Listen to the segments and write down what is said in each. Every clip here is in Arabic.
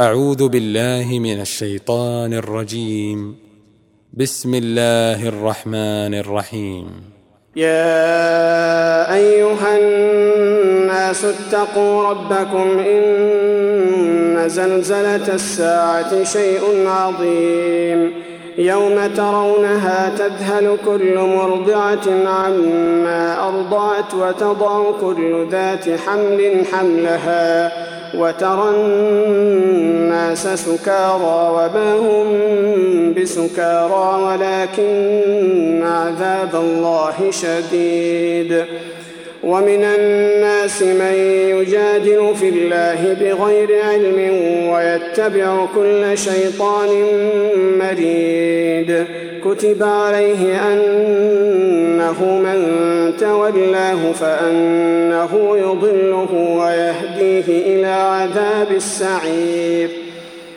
أعوذ بالله من الشيطان الرجيم. بسم الله الرحمن الرحيم. يا أيها الناس اتقوا ربكم إن زلزلة الساعة شيء عظيم. يوم ترونها تذهل كل مرضعة عما أرضعت وتضع كل ذات حمل حملها. وترى الناس سكارى وما هم بسكارى ولكن عذاب الله شديد. ومن الناس من يجادل في الله بغير علم ويتبع كل شيطان مريد. كتب عليه أنه من تولاه فأنه يضله ويهديه إلى عذاب السعير.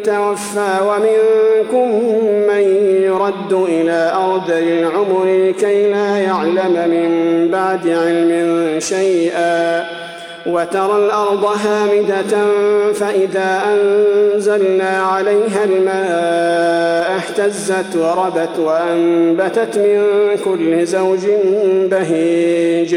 يتوفى ومنكم من يرد إلى أرض العمر كي لا يعلم من بعد علم شيئا وترى الأرض هامدة فإذا أنزلنا عليها الماء اهتزت وربت وأنبتت من كل زوج بهيج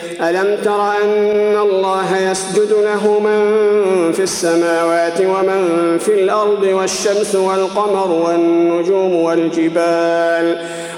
ألم تر أن الله يسجد له من في السماوات ومن في الأرض والشمس والقمر والنجوم والجبال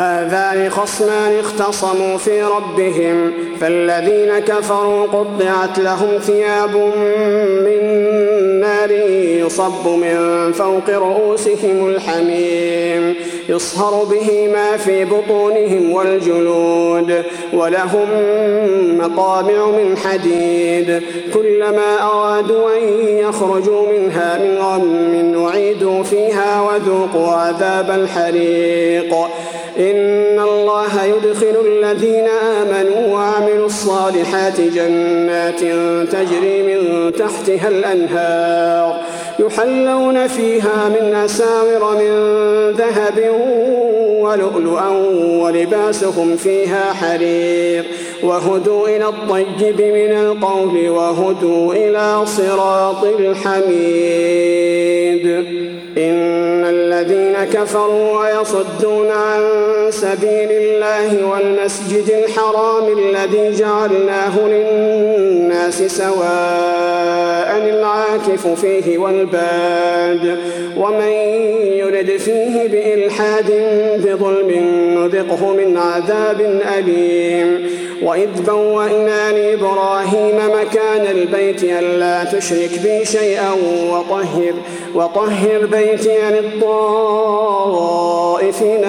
هذان خصمان اختصموا في ربهم فالذين كفروا قطعت لهم ثياب من نار يصب من فوق رؤوسهم الحميم يصهر به ما في بطونهم والجلود ولهم مقامع من حديد كلما أرادوا أن يخرجوا منها من غم أعيدوا فيها وذوقوا عذاب الحريق. إن الله يدخل الذين آمنوا وعملوا الصالحات جنات تجري من تحتها الأنهار يحلون فيها من أساور من ذهب ولؤلؤا ولباسهم فيها حرير وهدوا إلى الطيب من القول وهدوا إلى صراط الحميد إن الذين كفروا ويصدون عن سبيل الله والمسجد الحرام الذي جعلناه للناس سواء العاكف فيه والباد ومن يرد فيه بإلحاد بظلم نذقه من عذاب أليم وإذ بوأنا لإبراهيم مكان البيت ألا تشرك بي شيئا وطهر وطهر بيتي للطائفين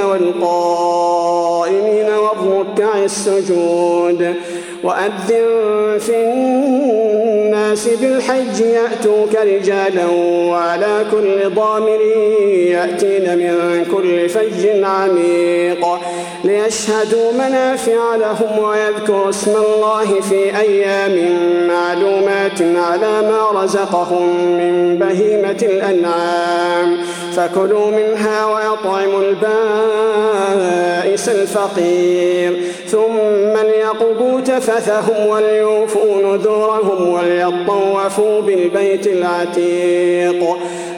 والقائمين والركع السجود وأذن في الناس بالحج يأتوك رجالا وعلى كل ضامر يأتين من كل فج عميق ليشهدوا منافع لهم ويذكروا اسم الله في أيام معلومات على ما رزقهم من بهيمة الأنعام. فكلوا منها وأطعموا البائس الفقير. ثم ليقضوا تفثهم وليوفوا نذورهم وليطوفوا بالبيت العتيق.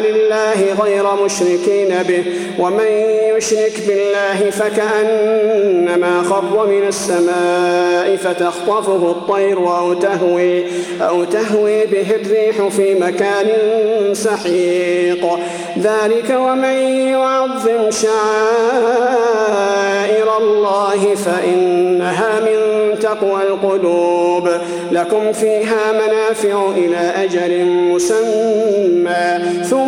لله غير مشركين به ومن يشرك بالله فكأنما خر من السماء فتخطفه الطير أو تهوي, أو تهوي به الريح في مكان سحيق. ذلك ومن يعظم شعائر الله فإنها من تقوى القلوب. لكم فيها منافع إلى أجل مسمى. ثم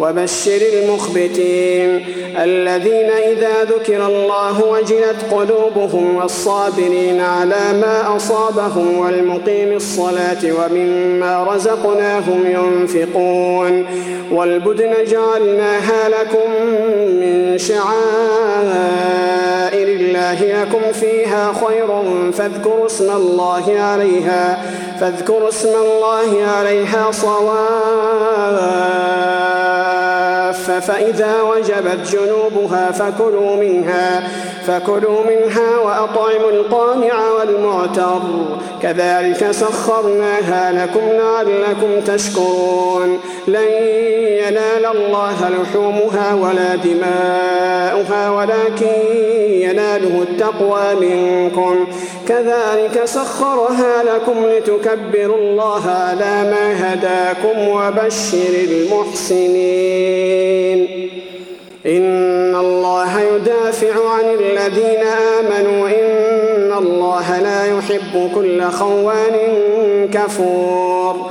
وبشر المخبتين الذين إذا ذكر الله وجلت قلوبهم والصابرين على ما أصابهم والمقيم الصلاة ومما رزقناهم ينفقون والبدن جعلناها لكم من شعائر الله لكم فيها خير فاذكروا اسم الله عليها فاذكروا اسم الله عليها صواف فإذا وجبت جنوبها فكلوا منها فكلوا منها وأطعموا القانع والمعتر. كذلك سخرناها لكم لعلكم تشكرون. لن ينال الله لحومها ولا دماؤها ولكن يناله التقوى منكم. كذلك سخرها لكم لتكبروا الله على ما هداكم وبشر المحسنين. إن الله يدافع عن الذين آمنوا إن الله لا يحب كل خوان كفور.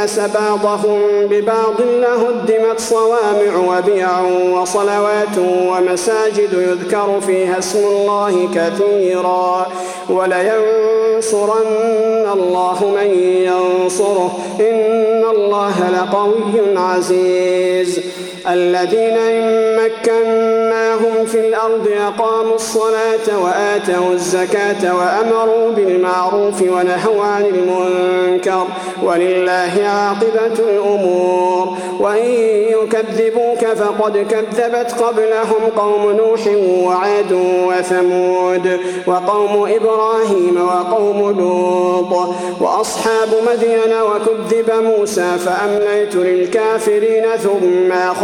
الناس بعضهم ببعض لهدمت صوامع وبيع وصلوات ومساجد يذكر فيها اسم الله كثيرا ولينصرن الله من ينصره إن الله لقوي عزيز الذين إن مكناهم في الأرض أقاموا الصلاة وآتوا الزكاة وأمروا بالمعروف ونهوا عن المنكر ولله عاقبة الأمور. وإن يكذبوك فقد كذبت قبلهم قوم نوح وعاد وثمود وقوم إبراهيم وقوم لوط وأصحاب مدين وكذب موسى فأمليت للكافرين ثم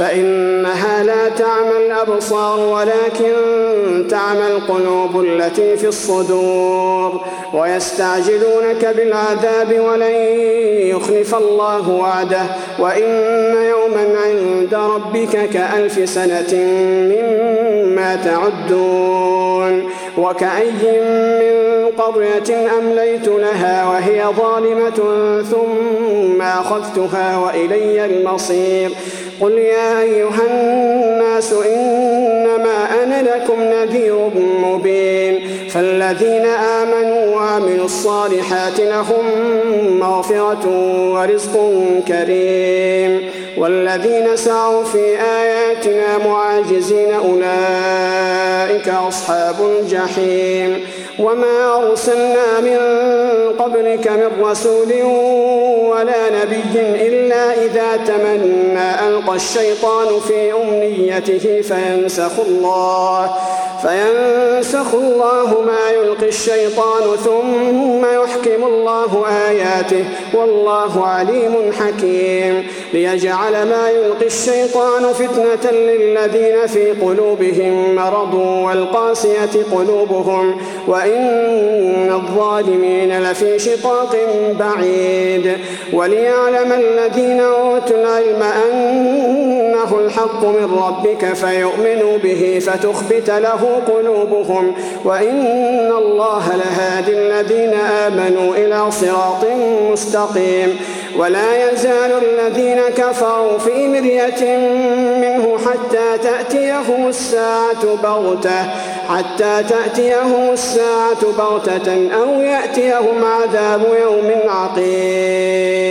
فإنها لا تعمى الأبصار ولكن تعمى القلوب التي في الصدور ويستعجلونك بالعذاب ولن يخلف الله وعده وإن يوما عند ربك كألف سنة مما تعدون وكأي من قرية أمليت لها وهي ظالمة ثم أخذتها وإلي المصير. قل يا أيها الناس إنما أنا لكم نذير مبين. فالذين آمنوا وعملوا الصالحات لهم مغفرة ورزق كريم. والذين سعوا في آياتنا معاجزين أولئك أصحاب الجحيم. وما أرسلنا من قبلك من رسول ولا نبي إلا إذا تمنى ألقى الشيطان في أمنيته فينسخ الله. فينسخ الله ما يلقي الشيطان ثم يحكم الله آياته والله عليم حكيم. ليجعل ما يلقي الشيطان فتنة للذين في قلوبهم مرض والقاسية قلوبهم وإن الظالمين لفي شقاق بعيد. وليعلم الذين أوتوا العلم أنه الحق من ربك فيؤمنوا به فتخبت له قلوبهم وإن الله لهادي الذين آمنوا إلى صراط مستقيم ولا يزال الذين كفروا في مرية منه حتى تأتيهم الساعة بغتة حتى تأتيهم الساعة بغتة أو يأتيهم عذاب يوم عقيم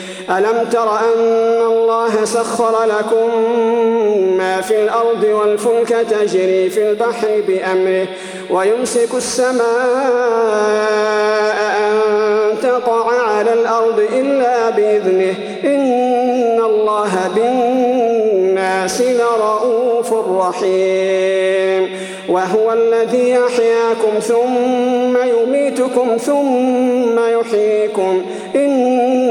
ألم تر أن الله سخر لكم ما في الأرض والفلك تجري في البحر بأمره ويمسك السماء أن تقع على الأرض إلا بإذنه إن الله بالناس لرؤوف رحيم وهو الذي يحياكم ثم يميتكم ثم يحييكم إن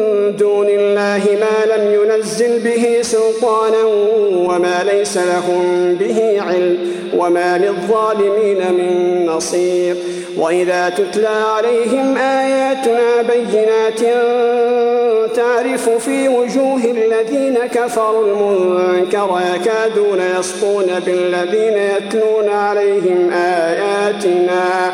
دون الله ما لم ينزل به سلطانا وما ليس لهم به علم وما للظالمين من نصير. وإذا تتلى عليهم آياتنا بينات تعرف في وجوه الذين كفروا المنكر يكادون يسطون بالذين يتلون عليهم آياتنا.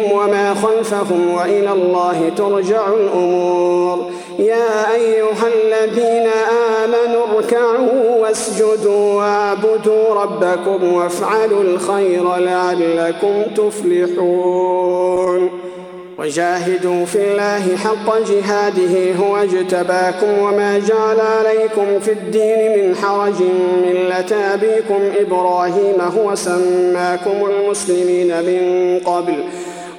أيديهم وما خلفهم وإلى الله ترجع الأمور. يا أيها الذين آمنوا اركعوا واسجدوا واعبدوا ربكم وافعلوا الخير لعلكم تفلحون. وجاهدوا في الله حق جهاده هو اجتباكم وما جعل عليكم في الدين من حرج. ملة أبيكم إبراهيم هو سماكم المسلمين من قبل.